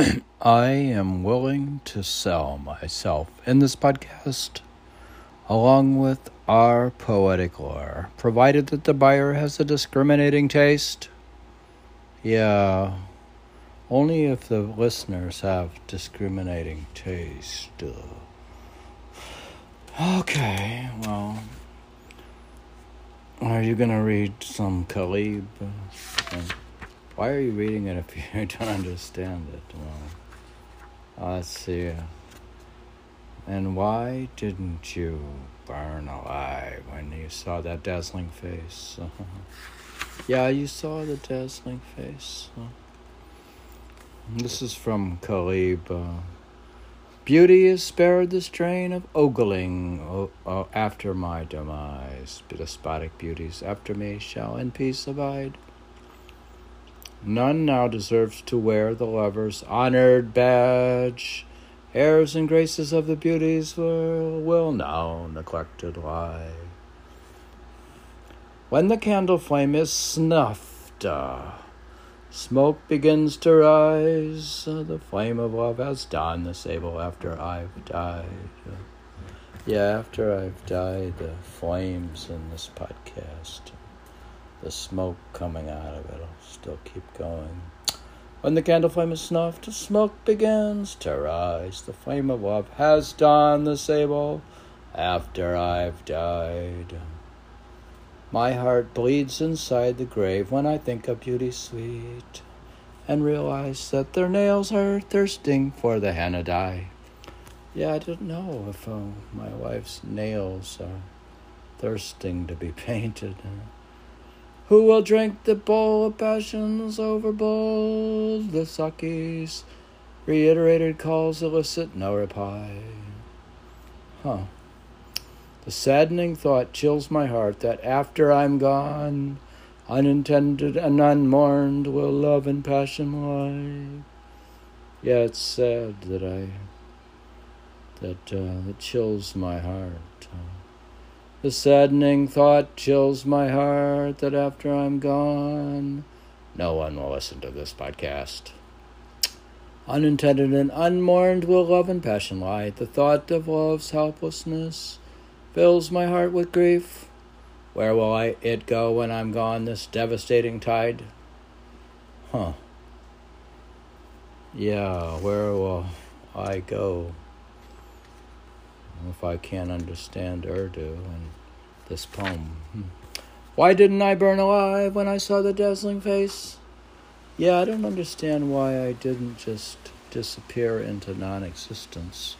I am willing to sell myself in this podcast along with our poetic lore, provided that the buyer has a discriminating taste. Yeah, only if the listeners have discriminating taste. Okay, well, are you gonna read some Ghalib? Why are you reading it if you don't understand it? Well, let's see. And why didn't you burn alive when you saw that dazzling face? yeah, you saw the dazzling face. This is from Ghalib. Uh, Beauty is spared the strain of ogling oh, oh, after my demise. Despotic beauties after me shall in peace abide. None now deserves to wear the lover's honored badge. Airs and graces of the beauties will, now neglected lie. When the candle flame is snuffed, uh, smoke begins to rise. Uh, the flame of love has done the sable after I've died. Uh, yeah, after I've died, the flames in this podcast the smoke coming out of it will still keep going. When the candle flame is snuffed, the smoke begins to rise. The flame of love has done the sable after I've died. My heart bleeds inside the grave when I think of beauty sweet and realize that their nails are thirsting for the henna dye. Yeah, I don't know if uh, my wife's nails are thirsting to be painted. Who will drink the bowl of passions over bowls? The sakis reiterated calls elicit no reply. Huh. The saddening thought chills my heart that after I'm gone, unintended and unmourned, will love and passion lie. Yeah, it's sad that I that uh, that chills my heart. The saddening thought chills my heart that after I'm gone, no one will listen to this podcast. Unintended and unmourned will love and passion lie. The thought of love's helplessness fills my heart with grief. Where will I, it go when I'm gone, this devastating tide? Huh. Yeah, where will I go? If I can't understand Urdu and this poem. Hmm. Why didn't I burn alive when I saw the dazzling face? Yeah, I don't understand why I didn't just disappear into non existence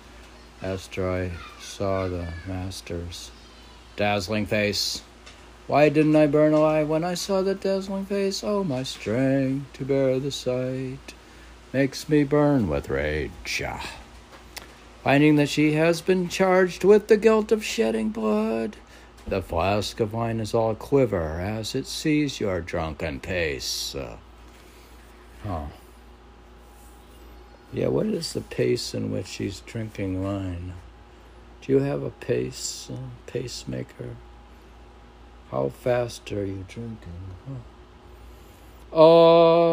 after I saw the Master's dazzling face. Why didn't I burn alive when I saw the dazzling face? Oh, my strength to bear the sight makes me burn with rage. Ah. Finding that she has been charged with the guilt of shedding blood, the flask of wine is all quiver as it sees your drunken pace. Uh, huh. Yeah, what is the pace in which she's drinking wine? Do you have a pace, uh, pacemaker? How fast are you drinking? Huh? Oh,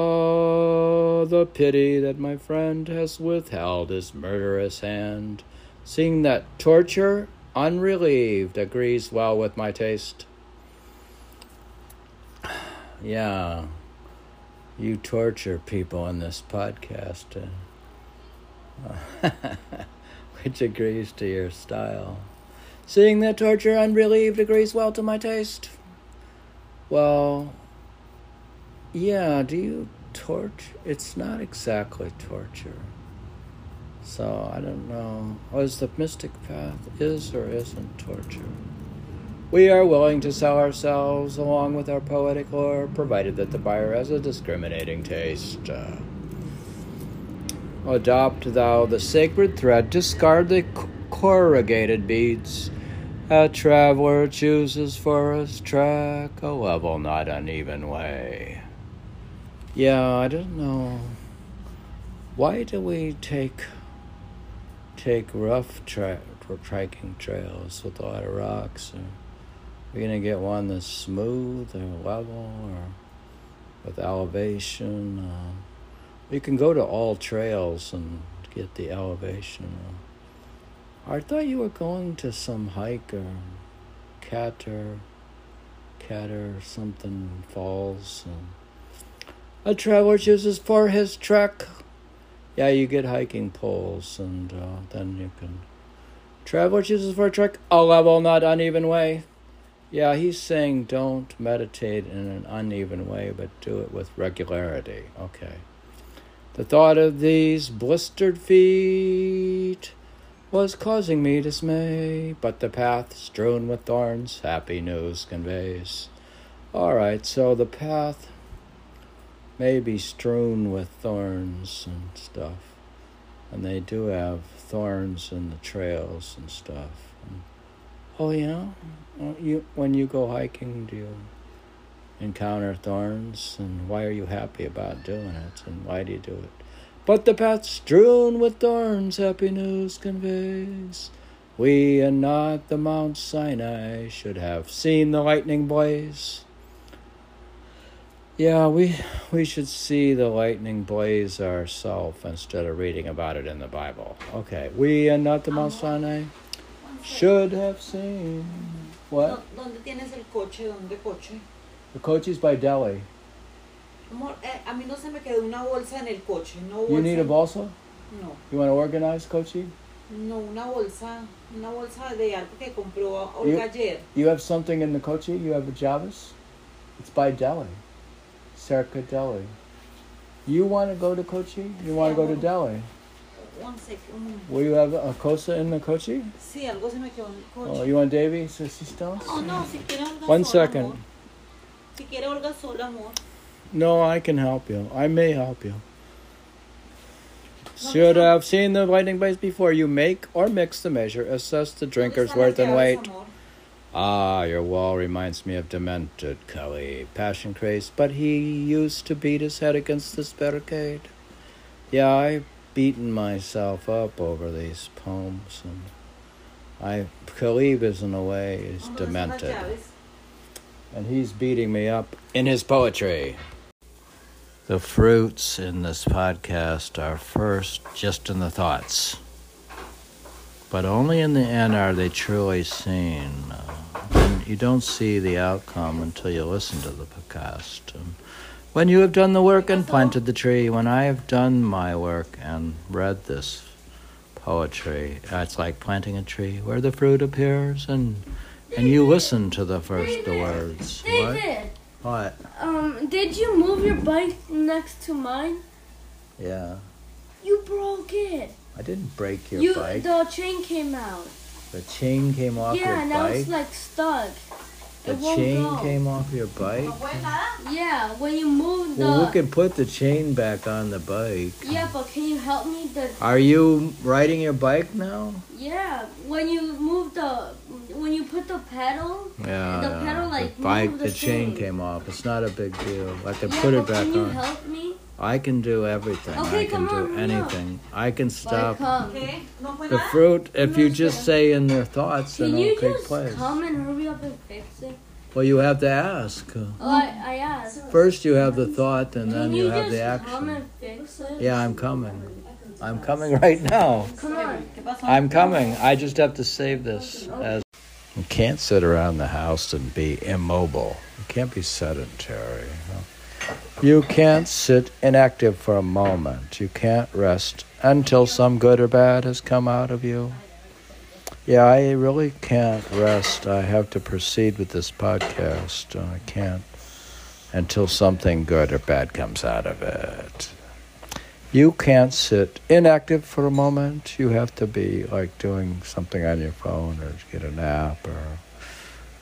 the pity that my friend has withheld his murderous hand, seeing that torture, unrelieved, agrees well with my taste. Yeah, you torture people in this podcast, uh, which agrees to your style. Seeing that torture unrelieved agrees well to my taste. Well, yeah, do you torture? It's not exactly torture. So I don't know. Was the mystic path is or isn't torture? We are willing to sell ourselves along with our poetic lore, provided that the buyer has a discriminating taste. Uh, adopt thou the sacred thread, discard the corrugated beads. A traveler chooses for his track a level, not uneven way. Yeah, I don't know. Why do we take take rough tra- trekking trails with a lot of rocks? Or we gonna get one that's smooth or level or with elevation? Uh, You can go to all trails and get the elevation. I thought you were going to some hike or Catter, Catter something falls. And a traveler chooses for his trek. Yeah, you get hiking poles, and uh, then you can. Traveler chooses for a trek a level, not uneven way. Yeah, he's saying don't meditate in an uneven way, but do it with regularity. Okay. The thought of these blistered feet was causing me dismay, but the path strewn with thorns happy news conveys. All right, so the path may be strewn with thorns and stuff, and they do have thorns in the trails and stuff. And, oh yeah, you when you go hiking, do you encounter thorns, and why are you happy about doing it, and why do you do it? But the path strewn with thorns, happy news conveys. We and not the Mount Sinai should have seen the lightning blaze. Yeah, we we should see the lightning blaze ourselves instead of reading about it in the Bible. Okay, we and not the Mount Sinai should have seen what? ¿Dónde tienes el coche? ¿Dónde coche? The coach is by Delhi. Amor, eh, a mí no se me quedó una bolsa en el coche. No You need a bolsa. bolsa? No, You want to organize, Coachy? no, una bolsa. Una bolsa de algo que compró Olga ayer. You have something in the Kochi? You have a Javis? It's by Delhi. Circa Delhi. You want to go to Kochi? You want to go to Delhi? One second. Will you have a Kosa in the Kochi? Sí, algo se me quedó en el Oh, you want Davy's assistance? Oh, no, si quiere Olga One sola, second. amor. Si quiere Olga sola, amor. No, I can help you. I may help you. Should have seen the lightning blaze before you make or mix the measure. Assess the drinker's worth and weight. amor? Ah, your wall reminds me of demented Kelly, passion crazed, but he used to beat his head against this barricade. Yeah, I've beaten myself up over these poems, and I Ghalib is in a way is ¿Dónde están las demented, and he's beating me up in his poetry. The fruits in this podcast are first just in the thoughts, but only in the end are they truly seen. You don't see the outcome until you listen to the podcast. And when you have done the work and planted the tree, when I have done my work and read this poetry, it's like planting a tree where the fruit appears, and and you listen to the first the words. What? David, What? um, did you move your bike next to mine? Yeah. You broke it. I didn't break your you bike. the chain came out. The chain came off yeah, your now bike. it's like stuck. the it chain came off your bike. Yeah, when you move the. Well, we can put the chain back on the bike. Yeah, but can you help me? The Are you riding your bike now? yeah, when you move the when you put the pedal. Yeah. The pedal, like, the bike, the, the chain came off. It's not a big deal. I can yeah, put it back can you on. help me? I can do everything. Okay, I can do on, hurry up. anything. I can stop. come. ¿Qué? ¿No fue The fruit, if you just say in their thoughts, then it'll you take just place. come and hurry up and fix it? Well, you have to ask. Oh, I, I asked. First, you have the thought, and then you you have the just come action. and fix it? Yeah, I'm coming. I'm coming right now. Come on. I'm coming. I just have to save this as. You can't sit around the house and be immobile. You can't be sedentary. You can't sit inactive for a moment. You can't rest until some good or bad has come out of you. Yeah, I really can't rest. I have to proceed with this podcast. I can't until something good or bad comes out of it. You can't sit inactive for a moment. You have to be like doing something on your phone or get a nap or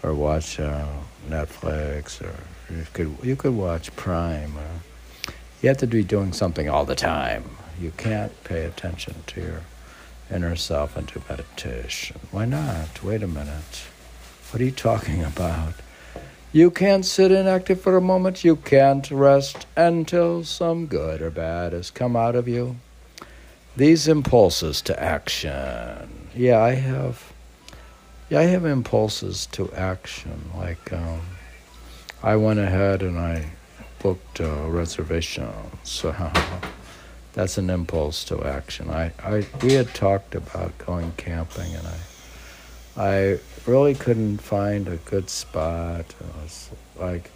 or watch uh, Netflix or you could you could watch Prime. Or, you have to be doing something all the time. You can't pay attention to your inner self and do meditation. Why not? Wait a minute. What are you talking about? You can't sit inactive for a moment. You can't rest until some good or bad has come out of you. These impulses to action. Yeah, I have. Yeah, I have impulses to action. Like, um, I went ahead and I booked a reservation. So That's an impulse to action. I, I we had talked about going camping, and I I really couldn't find a good spot. It was like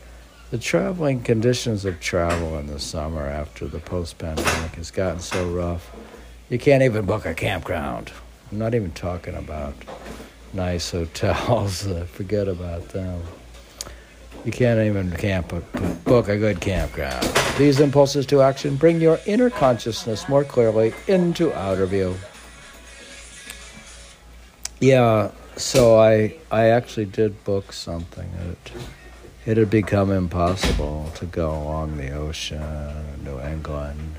the traveling conditions of travel in the summer after the post-pandemic has gotten so rough. You can't even book a campground. I'm not even talking about nice hotels. Forget about them. You can't even camp book a good campground. These impulses to action bring your inner consciousness more clearly into outer view. Yeah, so I I actually did book something. It it had become impossible to go along the ocean, New England.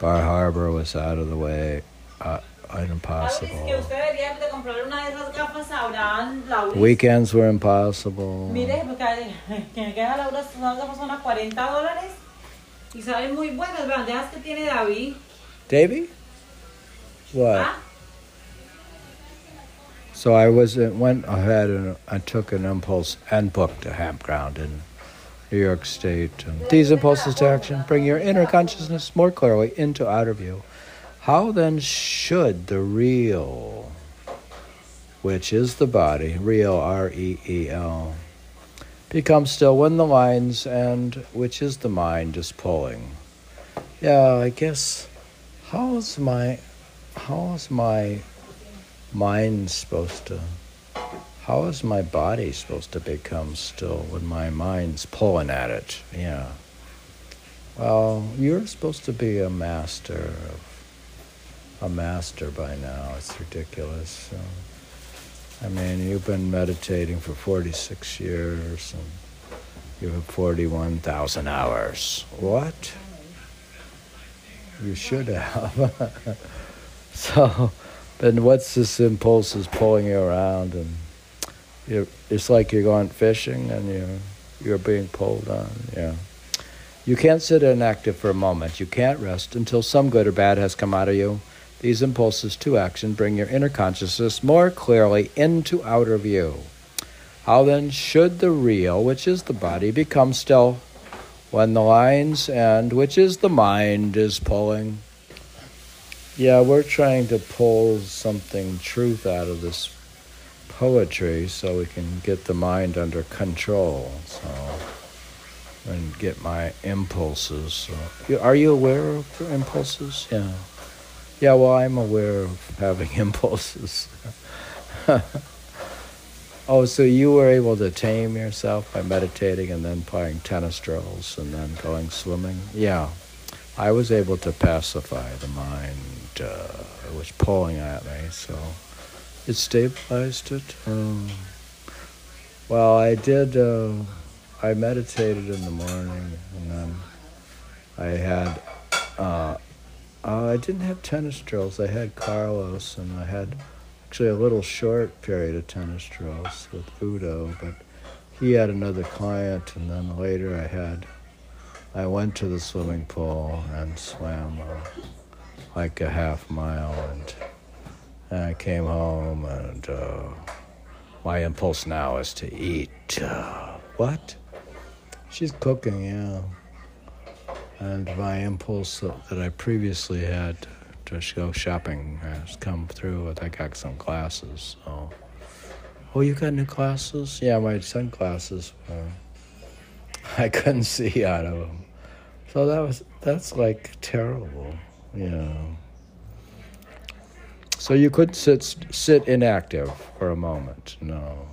Bar Harbor was out of the way. Uh, impossible. Weekends were impossible. Mire, que queda Laura unas gafas son a 40 dólares y salen muy buenas. Bandejas que tiene David. Davy? What? Ah, So I was uh, went ahead and I took an impulse and booked a campground in New York State. And these impulses to action bring your inner consciousness more clearly into outer view. How then should the real, which is the body, real R E E L, become still when the lines and which is the mind is pulling? Yeah, I guess. How is my, how is my mind supposed to? How is my body supposed to become still when my mind's pulling at it? Yeah. Well, you're supposed to be a master of a master by now. It's ridiculous. So, I mean, you've been meditating for 46 years and you have 41,000 hours. What? You should have. so, then what's this impulse is pulling you around and it's like you're going fishing and you're, you're being pulled on. Yeah. You can't sit inactive for a moment. You can't rest until some good or bad has come out of you. These impulses to action bring your inner consciousness more clearly into outer view. How then should the real, which is the body, become still when the lines end, which is the mind, is pulling? Yeah, we're trying to pull something truth out of this poetry so we can get the mind under control. So and get my impulses. Are you aware of your impulses? Yeah. Yeah, well, I'm aware of having impulses. oh, so you were able to tame yourself by meditating and then playing tennis drills and then going swimming? Yeah. I was able to pacify the mind. Uh, it was pulling at me, so it stabilized it. Um, well, I did. Uh, I meditated in the morning, and then I had. Uh, uh, I didn't have tennis drills. I had Carlos, and I had actually a little short period of tennis drills with Udo, but he had another client, and then later I had. I went to the swimming pool and swam uh, like a half mile, and, and I came home, and uh, my impulse now is to eat. Uh, what? She's cooking, yeah and my impulse that I previously had to go shopping has come through. I got some glasses. So. Oh, you got new glasses? Yeah, my sunglasses. Uh, I couldn't see out of them, so that was that's like terrible, you know. So you could sit sit inactive for a moment. No,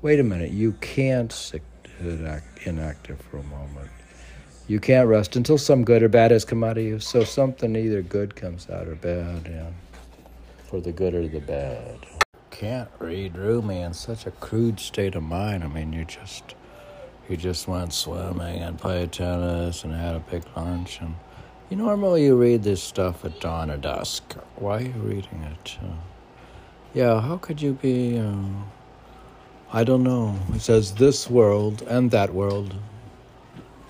wait a minute. You can't sit inactive for a moment. You can't rest until some good or bad has come out of you. So something either good comes out or bad, yeah. For the good or the bad. Can't read Rumi in such a crude state of mind. I mean, you just you just went swimming and played tennis and had a big lunch and you normally you read this stuff at dawn or dusk. Why are you reading it? Uh, yeah, how could you be? Uh, I don't know. It says this world and that world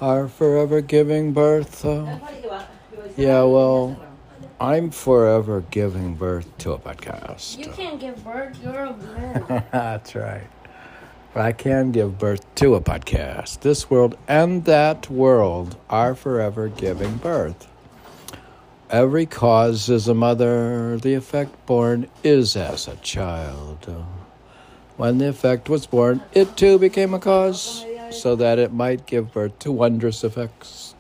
are forever giving birth. Uh, yeah, well, I'm forever giving birth to a podcast. You can't give birth, you're a man. That's right. But I can give birth to a podcast. This world and that world are forever giving birth. every cause is a mother, the effect born is as a child. When the effect was born, it too became a cause, so that it might give birth to wondrous effects.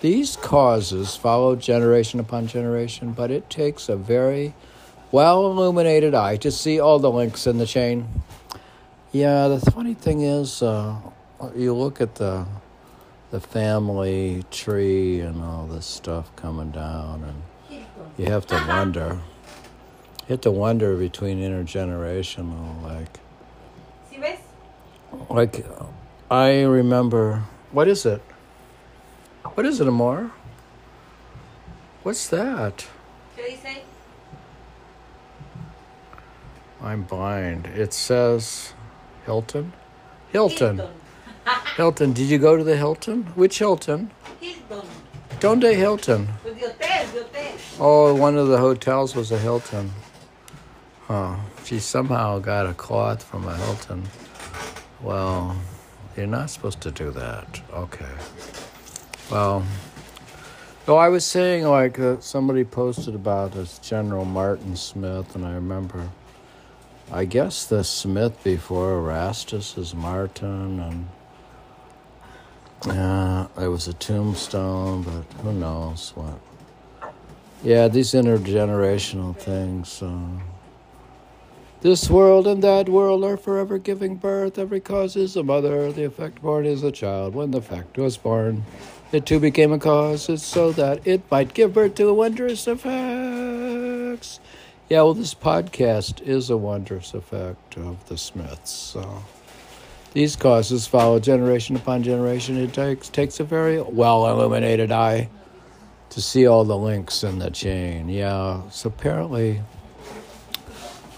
These causes follow generation upon generation, but it takes a very well illuminated eye to see all the links in the chain. Yeah, the funny thing is, uh, you look at the the family tree and all this stuff coming down, and you have to wonder. You have to wonder between intergenerational, like, like I remember. What is it? What is it, Amar? What's that? ¿Qué dice? I'm blind. It says Hilton. Hilton. Hilton. Did you go to the Hilton? Which Hilton? Hilton. Donde Hilton? Pues de hotel, de hotel. Oh, one of the hotels was a Hilton. Huh. She somehow got a cloth from a Hilton. Well, you're not supposed to do that. Okay. Well, no, I was saying like uh, somebody posted about this General Martin Smith, and I remember. I guess the Smith before Erastus is Martin, and yeah, there was a tombstone, but who knows what. Yeah, these intergenerational things. Uh, this world and that world are forever giving birth. Every cause is a mother. The effect born is a child. When the fact was born, it too became a cause. It's so that it might give birth to wondrous effects. Yeah, well, this podcast is a wondrous effect of the Smiths. So. These causes follow generation upon generation. It takes takes a very well illuminated eye to see all the links in the chain. Yeah, so apparently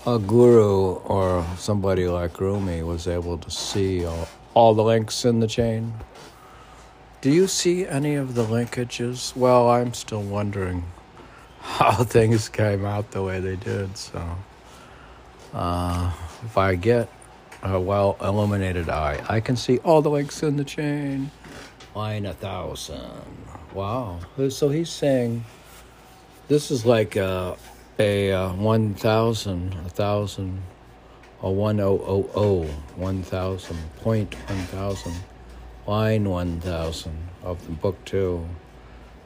a guru or somebody like Rumi was able to see all, all the links in the chain. Do you see any of the linkages? Well, I'm still wondering how things came out the way they did. So, uh, if I get a well illuminated eye, I can see all the links in the chain. Line a thousand. Wow. So he's saying this is like a, a, uh 1,000, a thousand, a 1000, 1,000, point 1,000, line 1,000 of the book two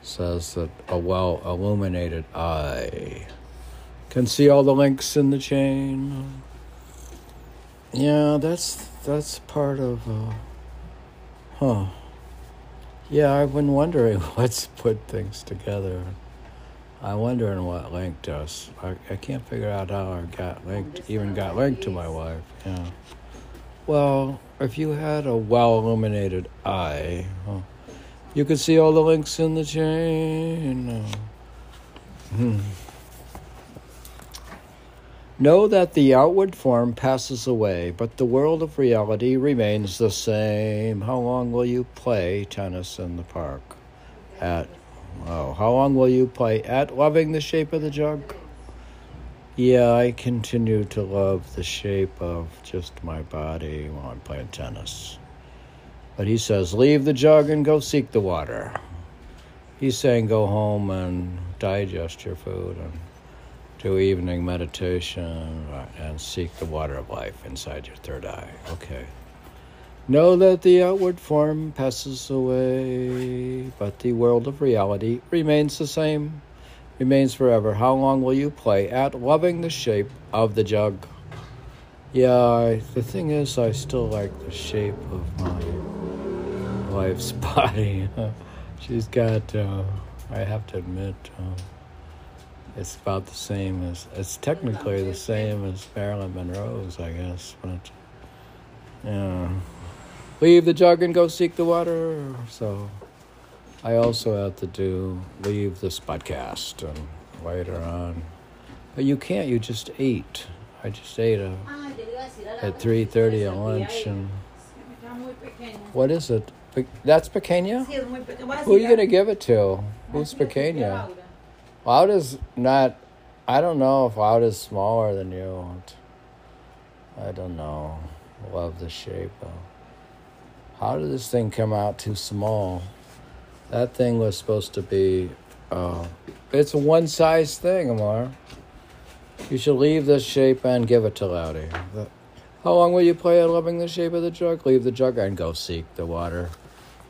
says that a well illuminated eye can see all the links in the chain. Yeah, that's that's part of uh huh. Yeah, I've been wondering what's put things together. I'm wondering what linked us. I, I can't figure out how I got linked, even got linked to my wife. Yeah. Well, if you had a well illuminated eye, you could see all the links in the chain. Hmm. Know that the outward form passes away, but the world of reality remains the same. How long will you play tennis in the park? At oh, how long will you play at loving the shape of the jug? Yeah, I continue to love the shape of just my body while I'm playing tennis. But he says, leave the jug and go seek the water. He's saying, go home and digest your food and do evening meditation and seek the water of life inside your third eye. Okay. Know that the outward form passes away, but the world of reality remains the same, remains forever. How long will you play at loving the shape of the jug? Yeah, I, the thing is, I still like the shape of my wife's body. She's got, uh, I have to admit, uh, it's about the same as it's technically the same as Marilyn Monroe's, I guess. But yeah, leave the jug and go seek the water. So I also have to do leave this podcast and later on, but you can't. You just ate. I just ate a, at three thirty at lunch and what is it? Pe- That's pequeña. Sí, es muy pequeño. Who are you gonna give it to? Who's pequeña? Lauda's not. I don't know if Lauda's smaller than you. I don't know. Love the shape. Of, how did this thing come out too small? That thing was supposed to be Uh, it's a one size thing, Amar. You should leave this shape and give it to Loudy. How long will you play at loving the shape of the jug? Leave the jug and go seek the water.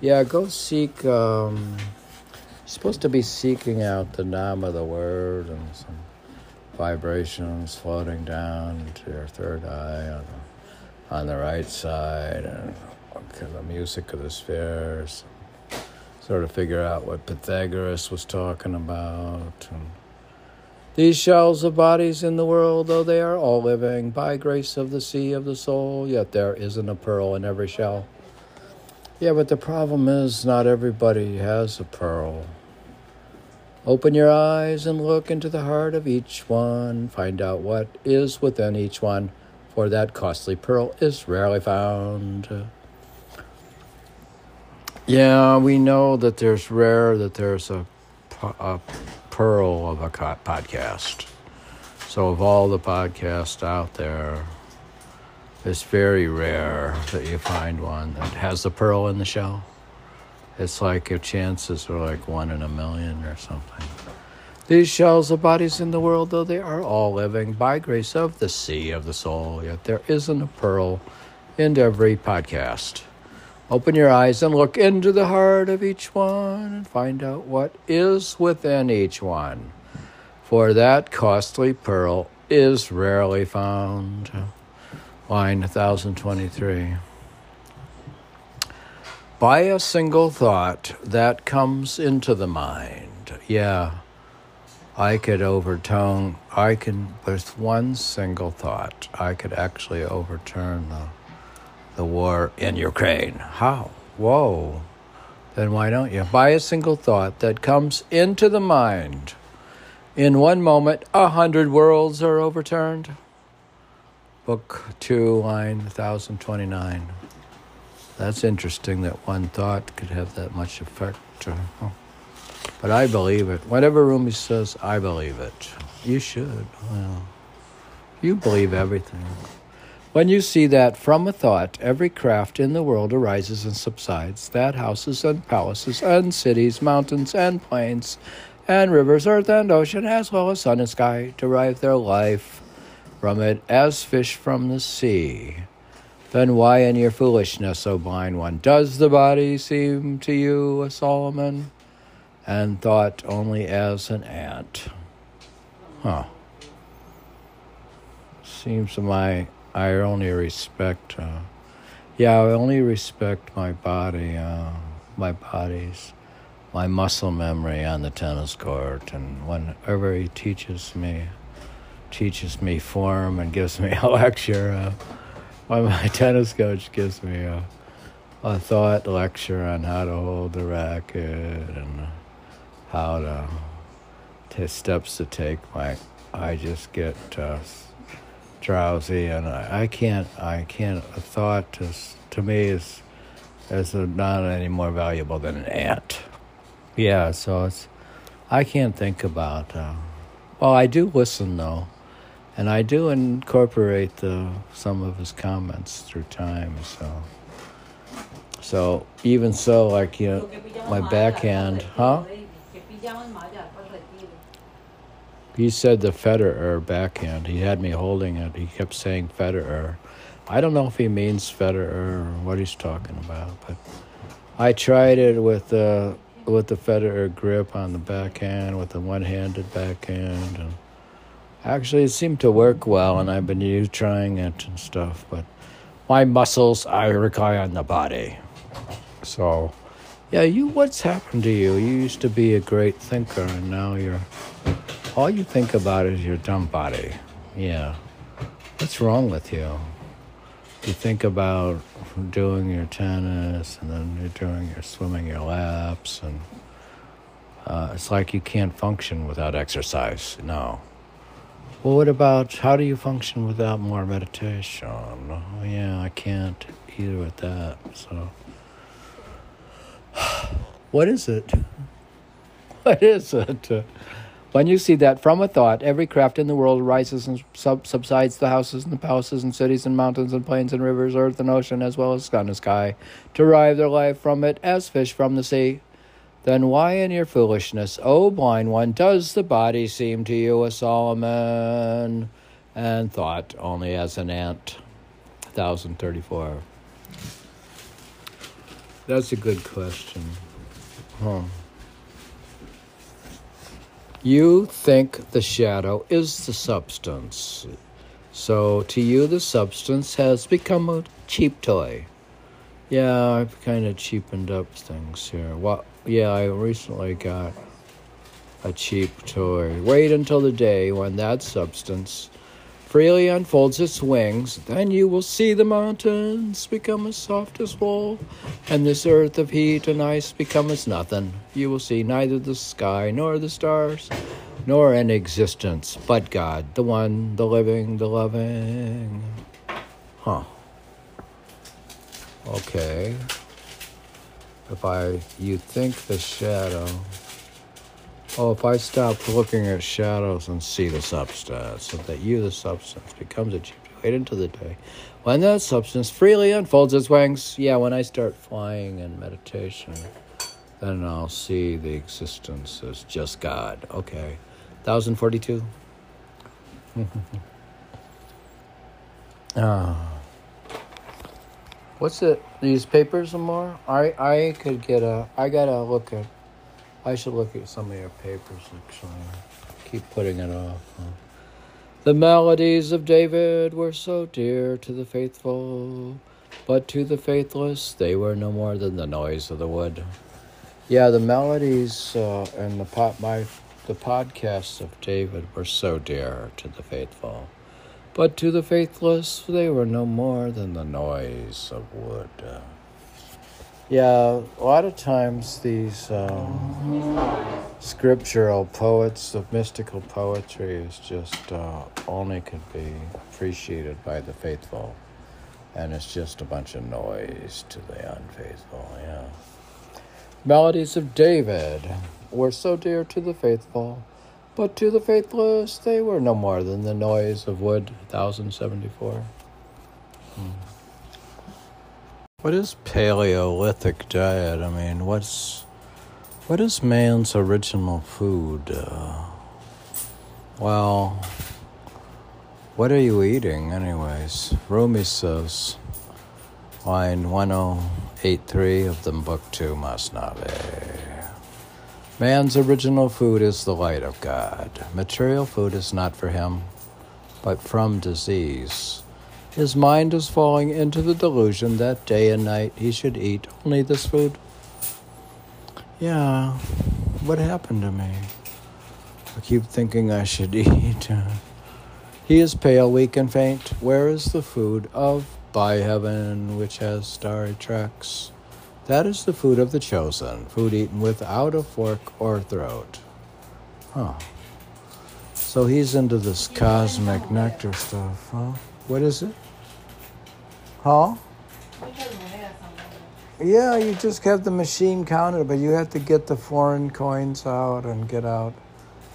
Yeah, go seek. Um, you're supposed to be seeking out the name of the word and some vibrations floating down to your third eye on the, on the right side and okay, the music of the spheres. Sort of figure out what Pythagoras was talking about. And these shells of bodies in the world, though they are all living by grace of the sea of the soul, yet there isn't a pearl in every shell. Yeah, but the problem is not everybody has a pearl. Open your eyes and look into the heart of each one. Find out what is within each one, for that costly pearl is rarely found. Yeah, we know that there's rare that there's a, a pearl of a podcast. So, of all the podcasts out there, it's very rare that you find one that has the pearl in the shell. It's like your chances are like one in a million or something. These shells of bodies in the world, though they are all living by grace of the sea of the soul, yet there isn't a pearl in every podcast. Open your eyes and look into the heart of each one and find out what is within each one. For that costly pearl is rarely found. Line 1023. By a single thought that comes into the mind. Yeah, I could overturn, I can, with one single thought, I could actually overturn the, the war in Ukraine. How? Whoa. Then why don't you? By a single thought that comes into the mind. In one moment, a hundred worlds are overturned. Book 2, line 1029. That's interesting that one thought could have that much effect. But I believe it. Whatever Rumi says, I believe it. You should. Well, you believe everything. When you see that from a thought every craft in the world arises and subsides, that houses and palaces and cities, mountains and plains, and rivers, earth and ocean, as well as sun and sky, derive their life from it as fish from the sea. Then why in your foolishness, O blind one, does the body seem to you a Solomon, and thought only as an ant? Huh. Seems to my I only respect. Uh, yeah, I only respect my body, uh, my body's, my muscle memory on the tennis court, and whenever he teaches me, teaches me form and gives me a lecture. Uh, when my tennis coach gives me a, a thought lecture on how to hold the racket and how to, to steps to take, my I just get uh, drowsy and I, I can't I can't a thought is to me is is not any more valuable than an ant. Yeah, so it's I can't think about. Uh, well, I do listen though, and I do incorporate the some of his comments through time. So, so even so, like you know, my backhand, huh? He said the Federer backhand. He had me holding it. He kept saying Federer. I don't know if he means Federer or what he's talking about, but I tried it with the with the Federer grip on the backhand, with the one-handed backhand, and actually it seemed to work well. And I've been used trying it and stuff, but my muscles I rely on the body. So, yeah, you. What's happened to you? You used to be a great thinker, and now you're all you think about is your dumb body. Yeah. What's wrong with you? You think about doing your tennis and then you're doing your swimming your laps and uh, it's like you can't function without exercise. No. Well, what about how do you function without more meditation? Oh, yeah, I can't either with that. So, what is it? What is it? When you see that from a thought, every craft in the world rises and sub- subsides the houses and the palaces and cities and mountains and plains and rivers, earth and ocean, as well as sun and sky, derive their life from it as fish from the sea. Then why in your foolishness, O blind one, does the body seem to you a Solomon, and thought only as an ant? 1034. That's a good question. Huh. You think the shadow is the substance. So to you, the substance has become a cheap toy. Yeah, I've kind of cheapened up things here. What? Yeah, I recently got a cheap toy. Wait until the day when that substance freely unfolds its wings, then you will see the mountains become as soft as wool, and this earth of heat and ice become as nothing. You will see neither the sky nor the stars, nor an existence but God, the one, the living, the loving. Huh. Okay. If I, you think the shadow. Oh, if I stop looking at shadows and see the substance, so that you, the substance, becomes a wait until the day when that substance freely unfolds its wings. Yeah, when I start flying in meditation, then I'll see the existence as just God. Okay. 1042. Ah. What's it? These papers some more? I I could get a. I gotta look at. I should look at some of your papers. Actually, keep putting it off. Huh? The melodies of David were so dear to the faithful, but to the faithless they were no more than the noise of the wood. Yeah, the melodies uh, and the pot my the podcasts of David were so dear to the faithful. But to the faithless, they were no more than the noise of wood. Yeah, a lot of times these um, scriptural poets of mystical poetry is just uh, only could be appreciated by the faithful, and it's just a bunch of noise to the unfaithful. Yeah, melodies of David were so dear to the faithful but to the faithless, they were no more than the noise of wood. 1074. Hmm. What is Paleolithic diet? I mean, what's what is man's original food? Uh, well, what are you eating, anyways? Rumi says, line 1083 of the book 2, Masnavi. Man's original food is the light of God. Material food is not for him, but from disease. His mind is falling into the delusion that day and night he should eat only this food. Yeah, what happened to me? I keep thinking I should eat. he is pale, weak, and faint. Where is the food of by heaven which has starry tracks? That is the food of the chosen, food eaten without a fork or throat. Huh. So he's into this cosmic nectar stuff, huh? What is it? Huh? Yeah, you just have the machine counted, but you have to get the foreign coins out and get out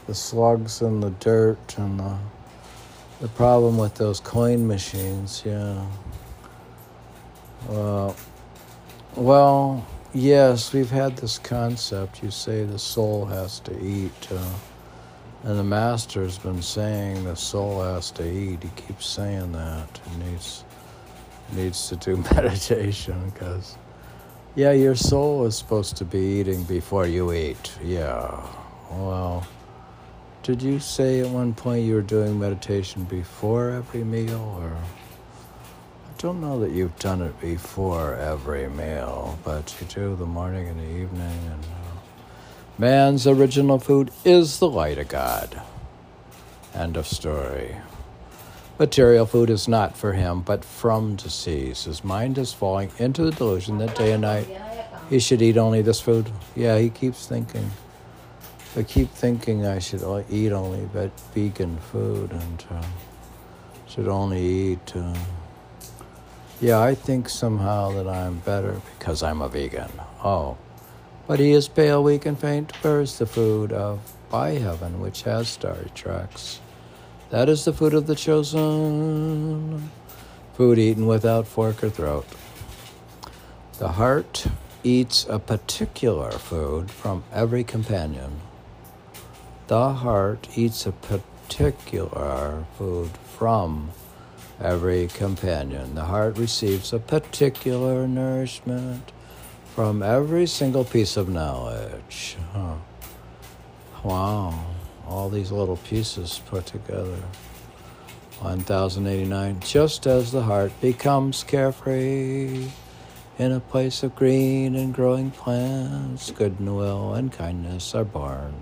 the slugs and the dirt and the the problem with those coin machines, yeah. Well, well, yes, we've had this concept. You say the soul has to eat, uh, and the master's been saying the soul has to eat. He keeps saying that. He needs needs to do meditation because, yeah, your soul is supposed to be eating before you eat. Yeah. Well, did you say at one point you were doing meditation before every meal, or? I don't know that you've done it before every meal, but you do the morning and the evening. And man's original food is the light of God. End of story. Material food is not for him, but from disease. His mind is falling into the delusion that day and night he should eat only this food. Yeah, he keeps thinking. I keep thinking I should eat only but vegan food and uh, should only eat. Uh, yeah, I think somehow that I'm better because I'm a vegan. Oh. But he is pale, weak, and faint. Where is the food of by heaven, which has starry tracks? That is the food of the chosen, food eaten without fork or throat. The heart eats a particular food from every companion. The heart eats a particular food from every companion. The heart receives a particular nourishment from every single piece of knowledge. Huh. Wow, all these little pieces put together. 1089. Just as the heart becomes carefree in a place of green and growing plants, goodwill and kindness are born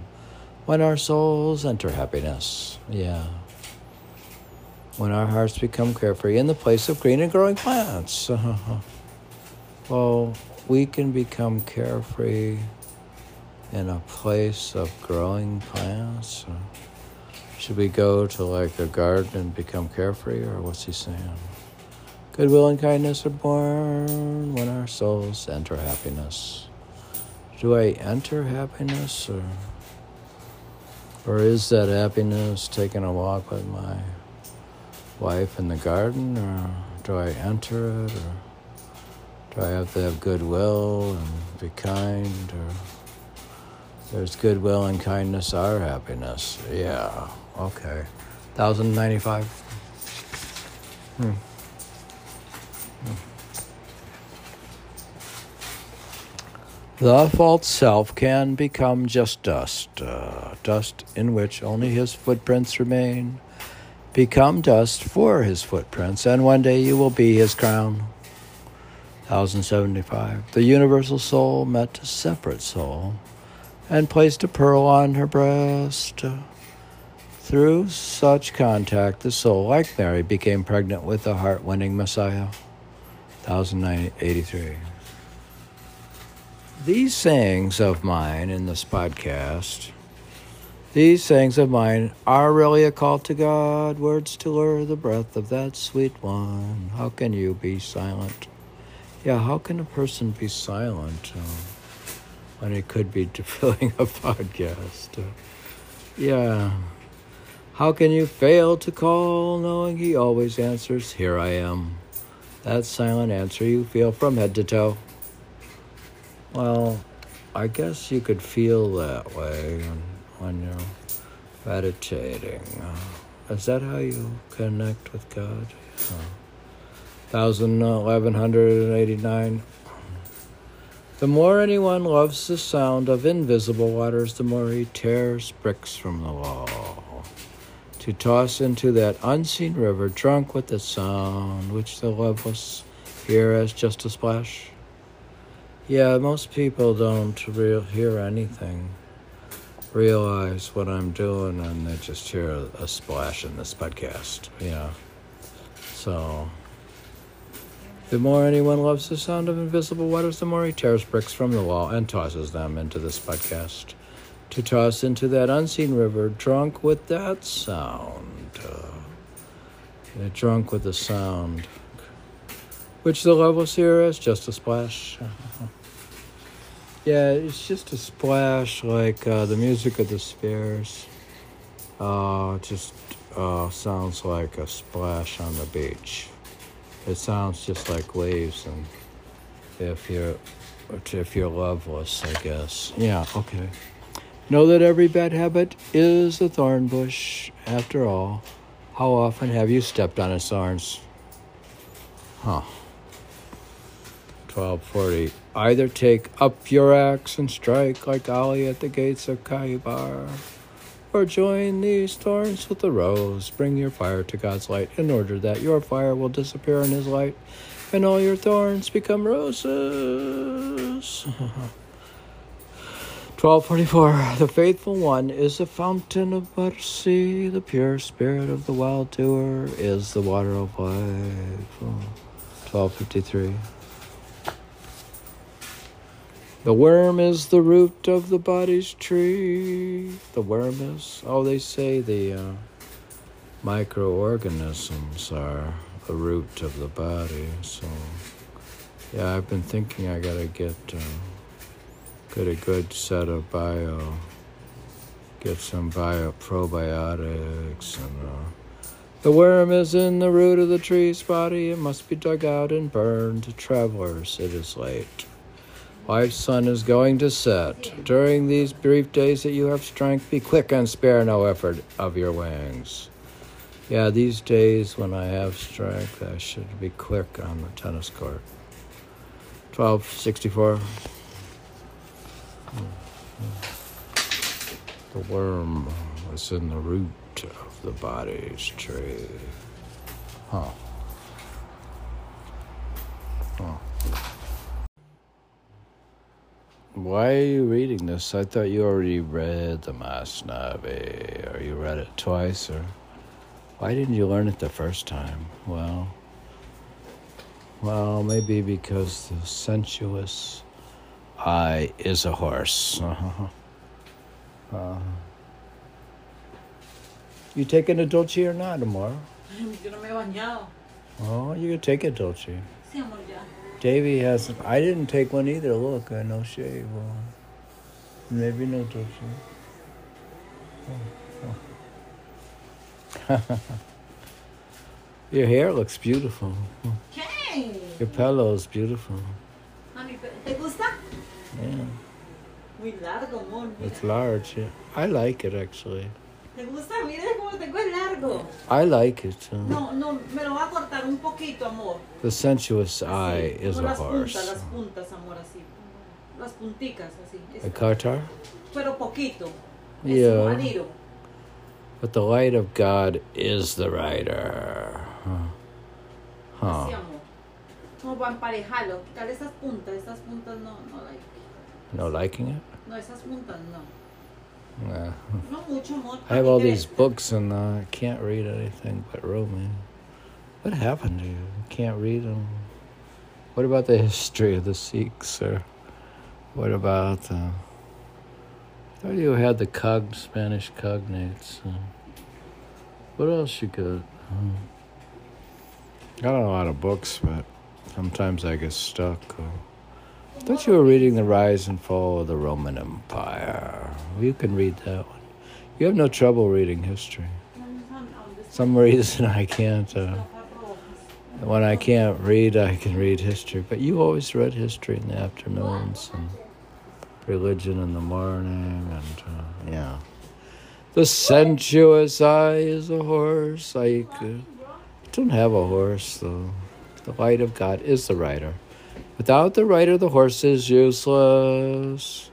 when our souls enter happiness. Yeah. When our hearts become carefree in the place of green and growing plants. well, we can become carefree in a place of growing plants. Should we go to like a garden and become carefree, or what's he saying? Goodwill and kindness are born when our souls enter happiness. Do I enter happiness, or, or is that happiness taking a walk with my wife in the garden, or do I enter it, or do I have to have goodwill and be kind, or there's goodwill and kindness are happiness? Yeah. Okay. 1095. Hmm. hmm. The false self can become just dust, uh, dust in which only his footprints remain. Become dust for his footprints, and one day you will be his crown. 1075. The universal soul met a separate soul and placed a pearl on her breast. Through such contact, the soul, like Mary, became pregnant with the heart winning Messiah. 1083. These sayings of mine in this podcast, these sayings of mine are really a call to God, words to lure the breath of that sweet one. How can you be silent? Yeah, how can a person be silent uh, when it could be filling a podcast? Uh, yeah. How can you fail to call, knowing he always answers, Here I am? That silent answer you feel from head to toe. Well, I guess you could feel that way when you're meditating. Uh, is that how you connect with God? Uh, 1189. The more anyone loves the sound of invisible waters, the more he tears bricks from the wall to toss into that unseen river, drunk with the sound which the loveless hear as just a splash. Yeah, most people don't real hear anything, realize what I'm doing, and they just hear a, a splash in this podcast. Yeah. So, the more anyone loves the sound of invisible waters, the more he tears bricks from the wall and tosses them into this podcast to toss into that unseen river, drunk with that sound. Uh, drunk with the sound, which the levels hear is just a splash. yeah, it's just a splash like uh, the music of the spheres. Uh, just uh, sounds like a splash on the beach. It sounds just like waves, and if you're if you're loveless, I guess. Yeah. Okay. Know that every bad habit is a thorn bush. After all, how often have you stepped on its thorns? Huh. 1240. Either take up your axe and strike like Ali at the gates of Khaybar, or join these thorns with the rose. Bring your fire to God's light in order that your fire will disappear in His light and all your thorns become roses. 1244 The faithful one is the fountain of mercy, the pure spirit of the wild doer is the water of life. 1253 The worm is the root of the body's tree. The worm is, oh, they say the uh, microorganisms are the root of the body. So, yeah, I've been thinking I gotta get. Uh, get a good set of bio, get some bio probiotics and uh, the worm is in the root of the tree's body. It must be dug out and burned. Travelers, it is late. White sun is going to set. During these brief days that you have strength, be quick and spare no effort of your wings. Yeah, these days when I have strength, I should be quick on the tennis court. 1264. The worm is in the root of the body's tree. Huh. Huh. Why are you reading this? I thought you already read the Masnavi, or you read it twice, or why didn't you learn it the first time? Well, well, maybe because the sensuous eye is a horse. Uh-huh. Uh, you taking a Dolce or not tomorrow? Yo no me he bañado. Oh, you could take a Dolce. Sí, amor, ya. Davey hasn't. I didn't take one either. Look, I no shave. Uh, maybe no Dolce. Oh, oh. Your hair looks beautiful. ¿Qué? Your pillow is beautiful. ¿te gusta? Yeah, Muy largo, it's large. Yeah. I like it actually. ¿Te gusta? Mira cómo tengo el largo. I like it. uh, No, no, me lo va a cortar un poquito, amor. The sensuous eye is a las horse. puntas, las puntas, amor, así. Las punticas, así. A Qatar? pero poquito. Yeah. But the light of God is the rider. Huh. Huh. Así, amor. Como para emparejarlo. Quitarle esas puntas. Estas puntas no, no, like. No liking it? No, esas puntas no. Nah. No mucho, amor. I have all these books and uh, I can't read anything but Roman. What happened to you? You can't read them. What about the history of the Sikhs, or what about uh, I thought you had the cog Spanish cognates. Uh, what else you got? Uh, got a lot of books, but sometimes I get stuck. Uh, I thought you were reading The Rise and Fall of the Roman Empire. You can read that one. You have no trouble reading history. Some reason I can't. Uh, when I can't read, I can read history. But you always read history in the afternoons and religion in the morning, and uh, yeah. The sensuous eye is a horse. I uh, don't have a horse, though. The light of God is the rider. Without the rider, the horse is useless.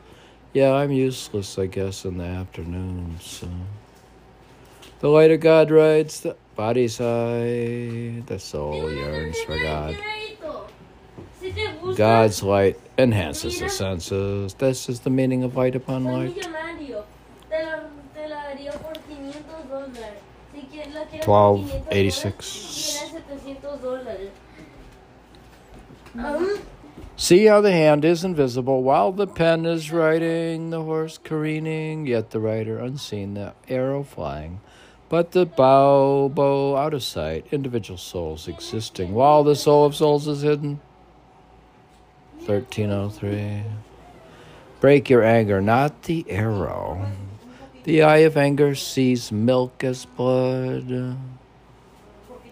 Yeah, I'm useless, I guess, in the afternoon, So. The light of God rides the body's eye. The soul yearns for God. Si te gusta, God's light enhances the senses. This is the meaning of light upon soy light. millonario. Te la, te la daría por 500 dólares. Si quieres, la quieres Twelve por 500 eighty dólares, six. Tienes 700 dólares. Um, See how the hand is invisible while the pen is writing, the horse careening, yet the rider unseen, the arrow flying. But the bow, bow out of sight, individual souls existing, while the soul of souls is hidden. 1303. Break your anger, not the arrow. The eye of anger sees milk as blood.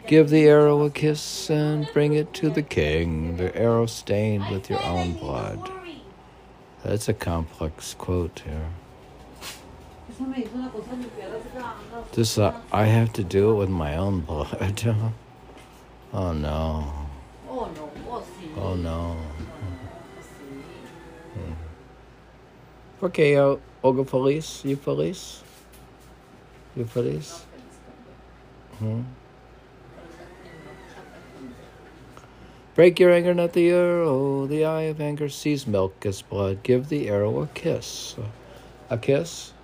Give the arrow a kiss and bring it to the king, the arrow stained with your own blood. That's a complex quote here. Eso me dijo una cosa, mi pierna se quedaba- This uh, I have to do it with my own blood. oh no. Oh, no. Oh. Oh no. Okay, uh, Olga Feliz, you Feliz? You Feliz? Hmm? Break your anger, not the arrow. Oh, the eye of anger sees milk as blood. Give the arrow a kiss. A kiss?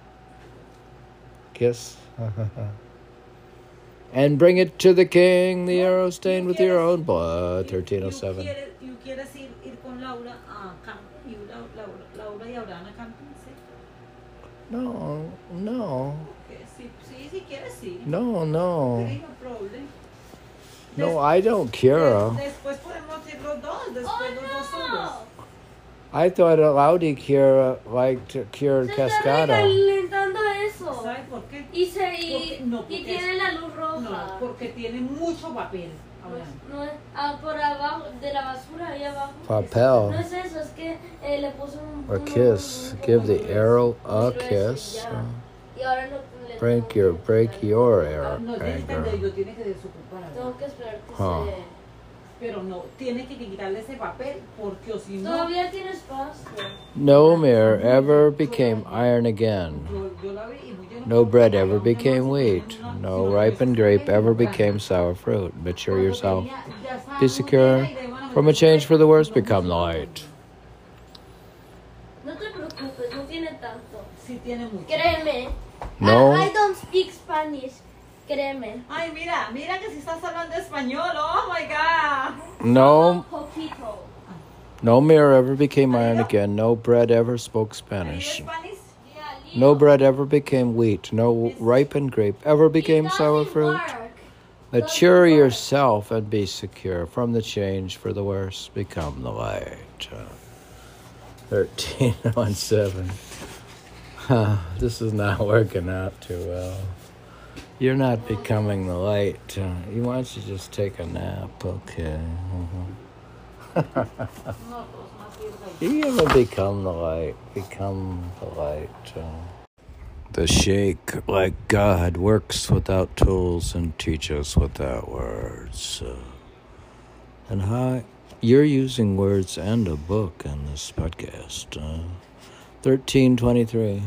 Kiss? and bring it to the king, the arrow stained with your own blood. 1307. You oh quieres, ir, ir con Laura a Laura, Laura, Laura y Abraham a camping, ¿sí? No, no, no, no. There ain't no problem. No, I don't care. Des- después podemos ir los dos, después los dos solos. Oh, I thought Alaudi Kira liked to cure Se está Cascada. recalentando eso. ¿Sabes por qué? Y, se, y, Porque- no, y tiene es- la luz roja. No, porque tiene mucho papel. Pues, no es- ah, por abajo, de la basura ahí abajo. No Papel. es eso, es que eh, le puso un. Or kiss. un- Give the arrow a un grueso y kiss. ya. Y ahora lo, Break your break your Ah, arrow, no, tiene que anger. que desocupar. Tengo que esperar que Huh. se. Pero no, tiene que quitarle ese papel porque o si no. Todavía tiene espacio. No mirror ever became iron again. Yo, yo la vi y yo no No bread ever became wheat. No ripened grape ever became sour fruit. Mature yourself. tenía- ya estaba Be secure. llena y le iban a From a change for the worse, become the light. No te preocupes, no tiene tanto. Sí tiene mucho. Créeme. No. I, I don't speak Spanish. Créeme. Ay, mira, mira que si estás hablando español. Oh my god. No, Poquito. no mirror ever became iron again. No bread ever spoke Spanish. Spanish? No bread ever became wheat. No ripened grape ever became sour fruit. Mature yourself and be secure. From the change for the worse, become the light. Uh, 13 on 7. Huh, this is not working out too well. You're not becoming the light. Uh, you want to just take a nap, okay? No, pues no sirve. You ever become the light? Become the light. Uh, the Sheikh, like God, works without tools and teaches without words. Uh, and how you're using words and a book in this podcast. Uh, 1323.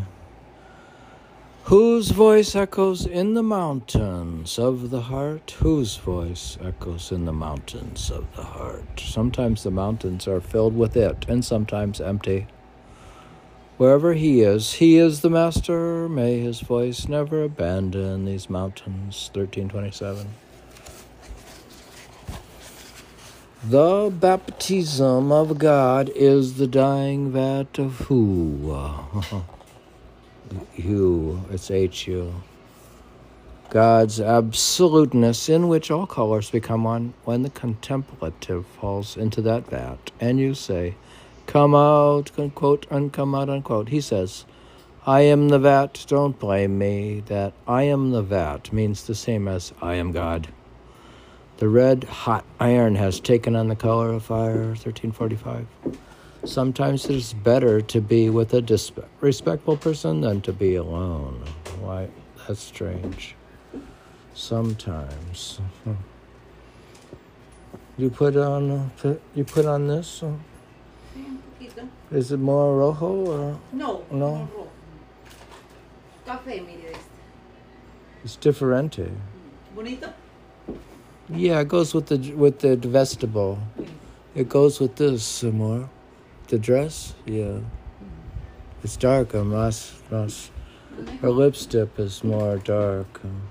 Whose voice echoes in the mountains of the heart? Whose voice echoes in the mountains of the heart? Sometimes the mountains are filled with it, and sometimes empty. Wherever he is, he is the master. May his voice never abandon these mountains. 1327. The baptism of God is the dyeing vat of who? Hu. It's H U. God's absoluteness, in which all colors become one, when the contemplative falls into that vat, and you say, Come out, unquote, come out, unquote. He says, I am the vat, don't blame me. That I am the vat means the same as I am God. The red hot iron has taken on the color of fire, 1345. Sometimes it is better to be with a dispe- respectful person than to be alone. Why? That's strange. Sometimes. You put on uh, you put on this. uh, Sí, un poquito. Is it more rojo or No, No. Café, mire este. it's differente? Bonito. Yeah, it goes with the with the. Sí. It goes with this more. The dress, yeah. It's darker, más um, más. Her lipstick is more dark. Um.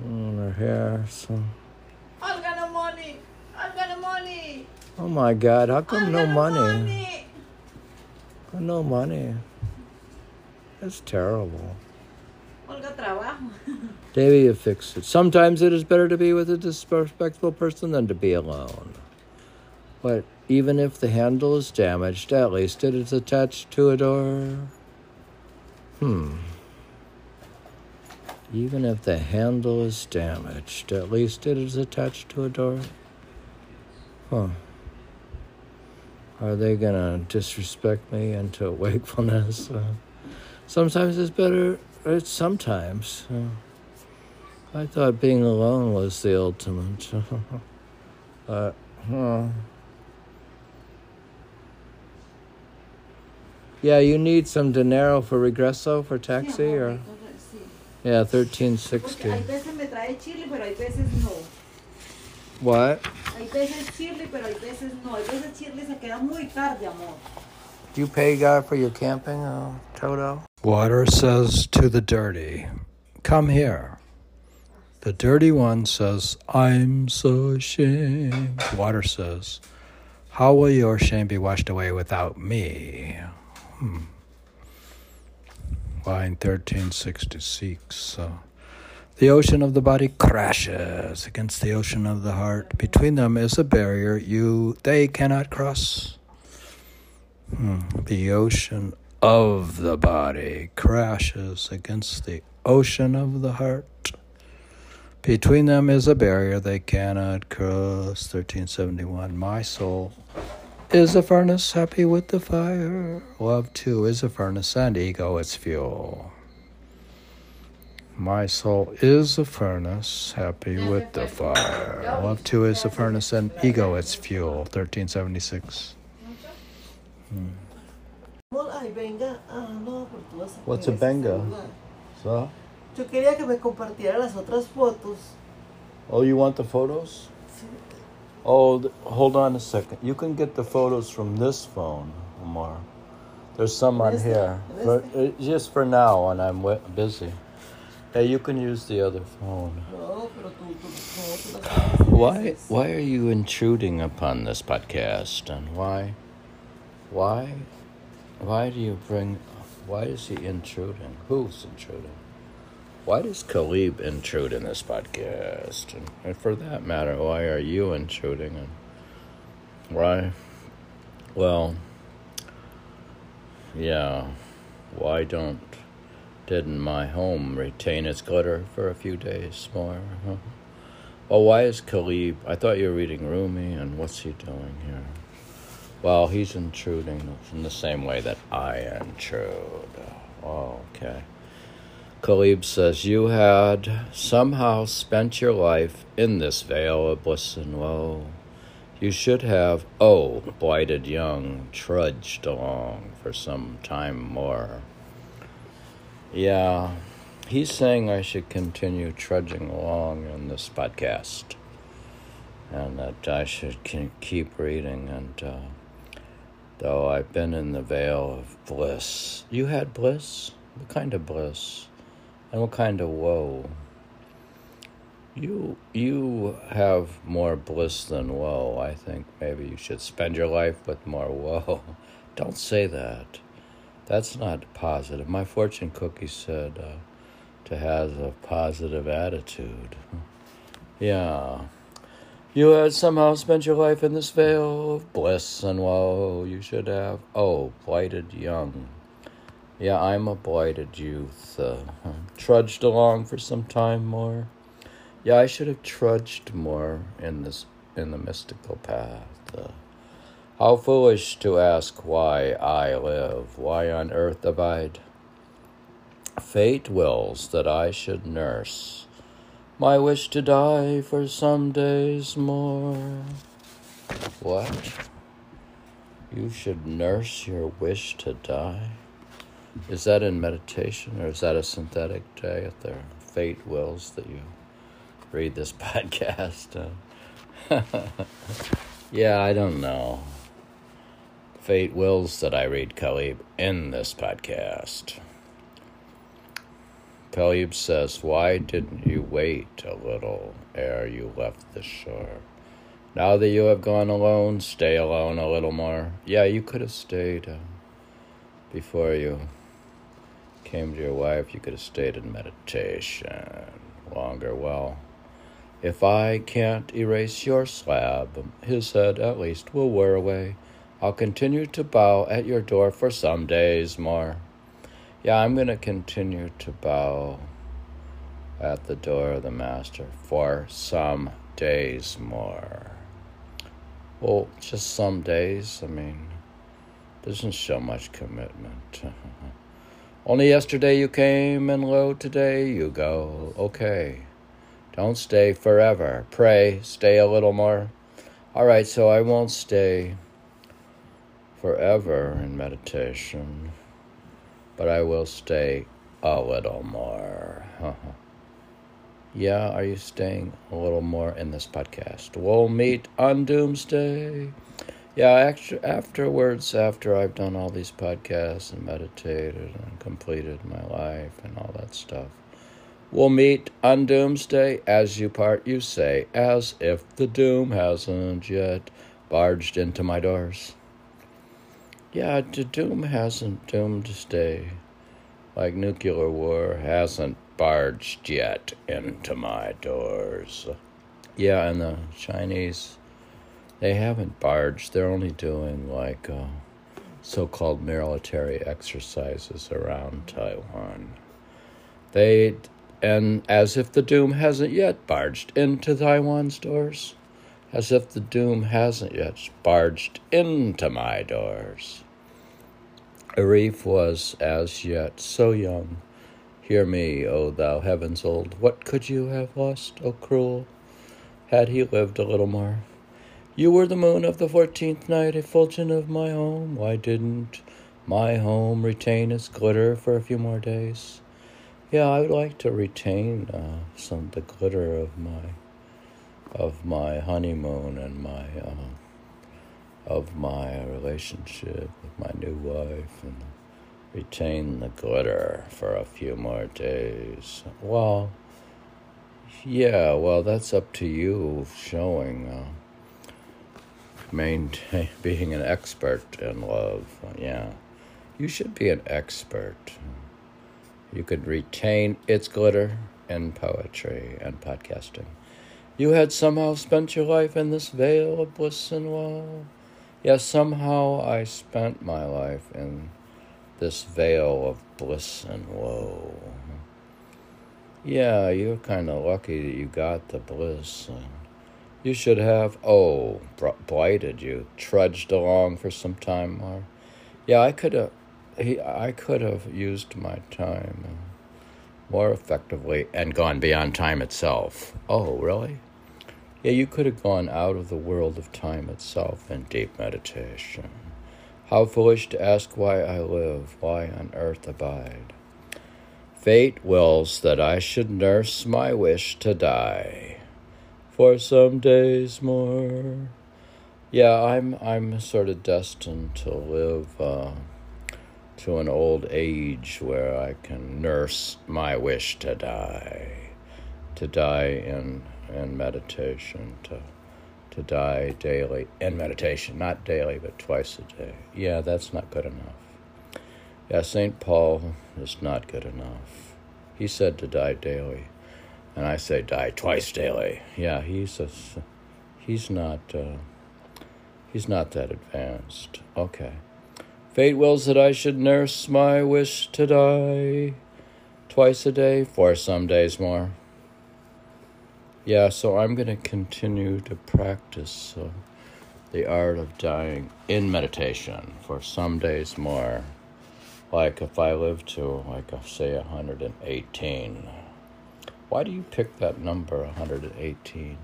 And her hair, so. I've got no money. I've got no money. Oh my God! How come I've no money? money. Oh, no money. That's terrible. Maybe you fix it. Sometimes it is better to be with a disrespectful person than to be alone. But even if the handle is damaged, at least it is attached to a door. Hmm. Even if the handle is damaged, at least it is attached to a door. Huh. Are they gonna disrespect me into wakefulness? Uh, sometimes it's better. It's sometimes. Uh, I thought being alone was the ultimate. but, huh. Yeah, you need some dinero for regreso for taxi Sí, or sí. yeah, thirteen sixty. hay veces me trae chile, pero hay veces no. What? Hay veces chile, pero hay veces no. Hay veces chile se queda muy tarde, amor. Do you pay God for your camping, uh, Toto? Water says to the dirty, Come here. The dirty one says, I'm so ashamed. Water says, How will your shame be washed away without me? Hmm. Line 1366. Uh, the ocean of the body crashes against the ocean of the heart. Between them is a barrier you they cannot cross. Hmm. The ocean of the body crashes against the ocean of the heart. Between them is a barrier they cannot cross. 1371. My soul is a furnace happy with the fire. Love too is a furnace and ego its fuel. My soul is a furnace happy with the fire. Love too is a furnace and ego its fuel. 1376. Ay, venga. Ah, no, porque tú vas a What's a benga? So, Yo quería que me compartiera las otras fotos. oh, you want the photos? Oh, hold on a second. You can get the photos from this phone, Omar. There's some on here. For, uh, just for now when I'm wi- busy. Hey, you can use the other phone. No, pero tú, tú, no, tú las tienes Why why are you intruding upon this podcast and why why why do you bring why is he intruding? Who's intruding? Why does Ghalib intrude in this podcast? And, and for that matter, why are you intruding and why well yeah, why don't didn't my home retain its glitter for a few days more? Huh? Oh, why is Ghalib? I thought you were reading Rumi, and what's he doing here? Well, he's intruding in the same way that I intrude. Oh, okay. Ghalib says, You had somehow spent your life in this vale of bliss and woe. You should have, oh, blighted young, trudged along for some time more. Yeah, he's saying I should continue trudging along in this podcast and that I should keep reading. And uh, though I've been in the vale of bliss, you had bliss? What kind of bliss? And what kind of woe? You you have more bliss than woe. I think maybe you should spend your life with more woe. Don't say that. That's not positive. My fortune cookie said uh, to have a positive attitude. Yeah. You had somehow spent your life in this vale of bliss and woe. You should have. Oh, blighted young. Yeah, I'm a blighted youth. Uh, trudged along for some time more. Yeah, I should have trudged more in this in the mystical path. Uh, how foolish to ask why I live, why on earth abide. Fate wills that I should nurse my wish to die for some days more. What? You should nurse your wish to die? Is that in meditation or is that a synthetic diet there? Fate wills that you read this podcast. Uh, yeah, I don't know. Fate wills that I read Ghalib in this podcast. Ghalib says, Why didn't you wait a little ere you left the shore? Now that you have gone alone, stay alone a little more. Yeah, you could have stayed uh, before you came to your wife. You could have stayed in meditation longer. Well, if I can't erase your slab, his head at least will wear away. I'll continue to bow at your door for some days more. Yeah, I'm going to continue to bow at the door of the Master for some days more. Well, just some days. I mean, doesn't show much commitment. Only yesterday you came, and lo, today you go. Okay. Don't stay forever. Pray, stay a little more. All right, so I won't stay forever in meditation, but I will stay a little more. yeah, are you staying a little more in this podcast? We'll meet on Doomsday. Yeah, actually, afterwards, after I've done all these podcasts and meditated and completed my life and all that stuff, we'll meet on Doomsday. As you part, you say, as if the doom hasn't yet barged into my doors. Yeah, the doom hasn't doomed stay. Like nuclear war hasn't barged yet into my doors. Yeah, and the Chinese, they haven't barged. They're only doing like uh, so called military exercises around Taiwan. They, and as if the doom hasn't yet barged into Taiwan's doors, as if the doom hasn't yet barged into my doors. Arif was as yet so young. Hear me, O thou heavens old, what could you have lost, O cruel, had he lived a little more? You were the moon of the fourteenth night, effulgent of my home. Why didn't my home retain its glitter for a few more days? Yeah, I would like to retain uh, some the glitter of my of my honeymoon and my uh, of my relationship with my new wife and retain the glitter for a few more days. Well, yeah, well, that's up to you showing. Uh, maintain being an expert in love. Yeah, you should be an expert. You could retain its glitter in poetry and podcasting. You had somehow spent your life in this vale of bliss and woe. Yes, somehow I spent my life in this vale of bliss and woe. Yeah, you're kind of lucky that you got the bliss. You should have, oh, blighted you, trudged along for some time more. Yeah, I could have, he, I could have used my time more effectively and gone beyond time itself. Oh, really? Yeah, you could have gone out of the world of time itself in deep meditation. How foolish to ask why I live, why on earth abide. Fate wills that I should nurse my wish to die for some days more. Yeah, I'm I'm sort of destined to live uh, to an old age where I can nurse my wish to die, to die in in meditation, to to die daily in meditation, not daily but twice a day. Yeah, that's not good enough. Yeah, Saint Paul is not good enough. He said to die daily. And I say die twice daily. Yeah, he's a, he's not uh, he's not that advanced. Okay. Fate wills that I should nurse my wish to die twice a day for some days more. Yeah, so I'm going to continue to practice uh, the art of dying in meditation for some days more. Like if I live to, like, say, 118. Why do you pick that number, 118?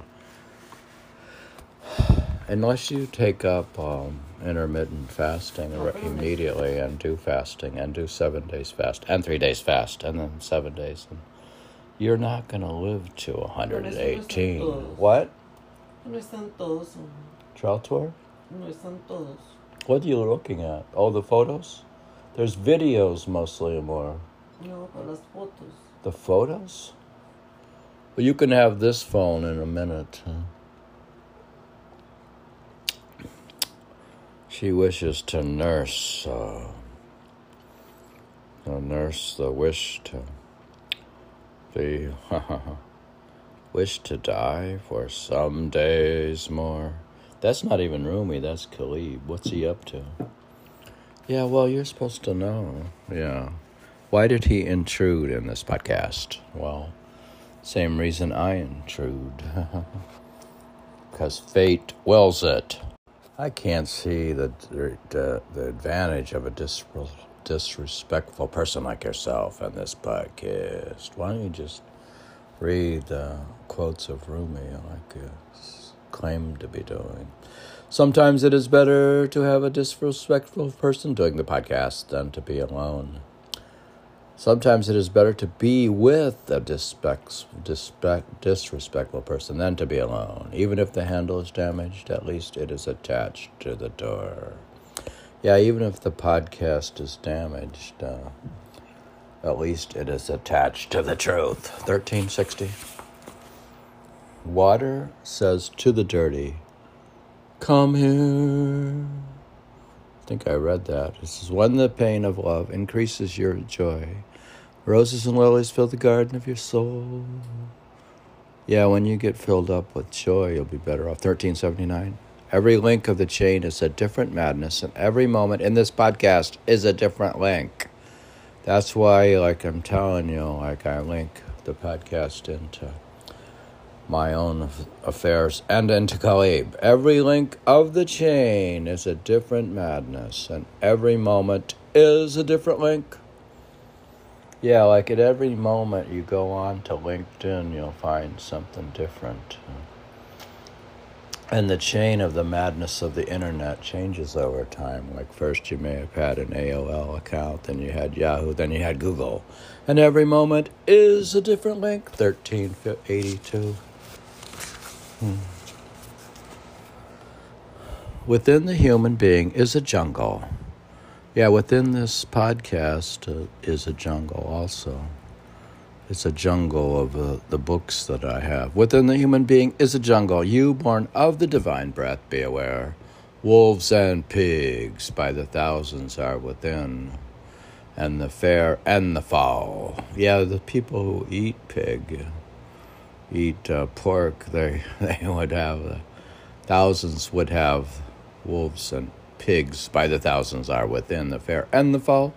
Unless you take up um, intermittent fasting immediately and do fasting and do seven days fast and three days fast and then seven days, and you're not going to live to 118. What? No están todos. Trial tour? No están todos. What are you looking at? Oh, the photos? There's videos mostly more. No, para las fotos. The photos? Well, you can have this phone in a minute. She wishes to nurse, uh, nurse the wish to be, wish to die for some days more. That's not even Rumi, that's Ghalib. What's he up to? Yeah, well, you're supposed to know. Yeah. Why did he intrude in this podcast? Well, same reason I intrude. Because fate wills it. I can't see the, the, the advantage of a dis- disrespectful person like yourself in this podcast. Why don't you just read the quotes of Rumi like you claim to be doing? Sometimes it is better to have a disrespectful person doing the podcast than to be alone. Sometimes it is better to be with a disrespect, disrespectful person than to be alone. Even if the handle is damaged, at least it is attached to the door. Yeah, even if the podcast is damaged, uh, at least it is attached to the truth. 1360. Water says to the dirty, Come here. I think I read that. This is when the pain of love increases your joy Roses and lilies fill the garden of your soul. Yeah, when you get filled up with joy, you'll be better off. 1379. Every link of the chain is a different madness, and every moment in this podcast is a different link. That's why, like I'm telling you, like I link the podcast into my own affairs and into Ghalib. Every link of the chain is a different madness, and every moment is a different link. Yeah, like at every moment you go on to LinkedIn, you'll find something different. And the chain of the madness of the internet changes over time. Like first you may have had an AOL account, then you had Yahoo, then you had Google. And every moment is a different link. 1382. Hmm. Within the human being is a jungle. Yeah, within this podcast uh, is a jungle also. It's a jungle of uh, the books that I have. Within the human being is a jungle. You, born of the divine breath, be aware. Wolves and pigs by the thousands are within, and the fair and the foul. Yeah, the people who eat pig, eat uh, pork, they, they would have, uh, thousands would have wolves and pigs by the thousands are within the fair and the foul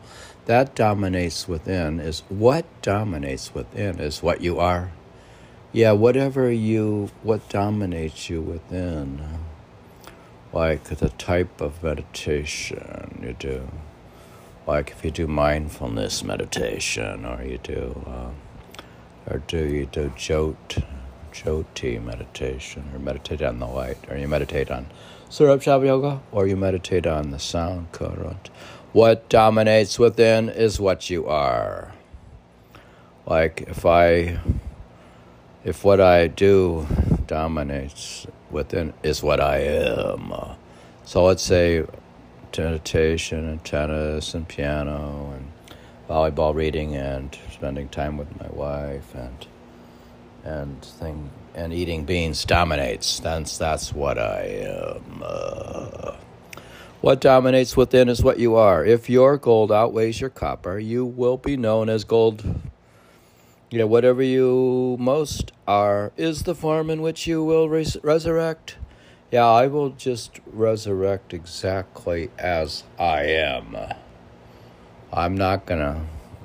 that dominates within is what dominates within is what you are. Yeah, whatever you, what dominates you within, like the type of meditation you do, like if you do mindfulness meditation, or you do, uh, or do you do jot, joti meditation, or meditate on the light, or you meditate on Surat Shabd Yoga, or you meditate on the sound current what dominates within is what you are. Like if I, if what I do dominates within is what I am. So let's say meditation and tennis and piano and volleyball reading and spending time with my wife and and thing and eating beans dominates. That's that's what I am. Uh, what dominates within is what you are. If your gold outweighs your copper, you will be known as gold. You know, whatever you most are is the form in which you will res- resurrect. Yeah, I will just resurrect exactly as I am. I'm not going to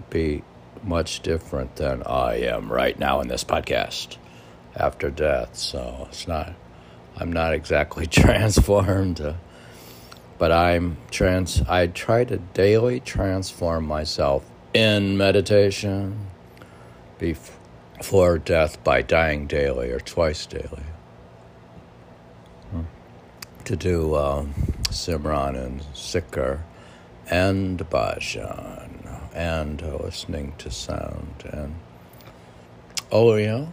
be much different than I am right now in this podcast after death. So it's not, I'm not exactly transformed. Uh, but I'm trans I try to daily transform myself in meditation before death by dying daily or twice daily. Hmm. To do um, Simran and Sikar and Bhajan and listening to sound and oh yeah.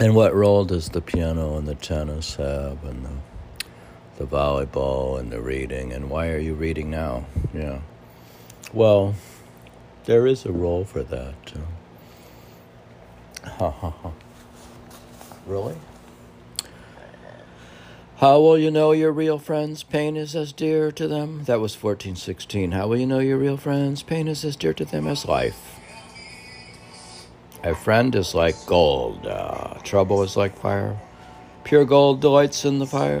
And what role does the piano and the tennis have and the the volleyball and the reading. And why are you reading now? Yeah. Well, there is a role for that. Ha ha ha. Really? How will you know your real friends? Pain is as dear to them. That was 1416. How will you know your real friends? Pain is as dear to them as life. A friend is like gold. Uh, trouble is like fire. Pure gold delights in the fire.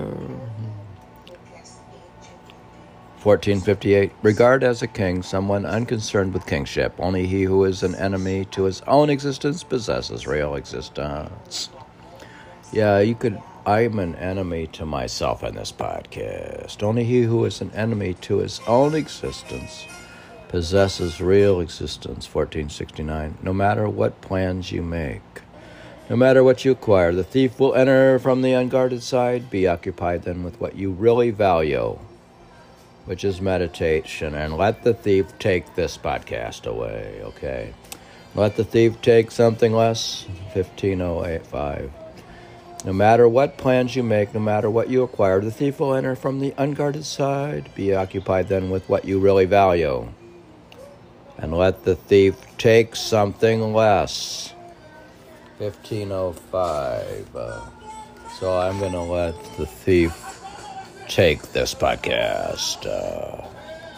1458. Regard as a king someone unconcerned with kingship. Only he who is an enemy to his own existence possesses real existence. Yeah, you could. I'm an enemy to myself in this podcast. Only he who is an enemy to his own existence possesses real existence. 1469. No matter what plans you make, no matter what you acquire, the thief will enter from the unguarded side. Be occupied then with what you really value which is meditation, and let the thief take this podcast away, okay? Let the thief take something less, 15085. No matter what plans you make, no matter what you acquire, the thief will enter from the unguarded side. Be occupied then with what you really value. And let the thief take something less. 1505. Uh, so I'm going to let the thief take this podcast. Uh,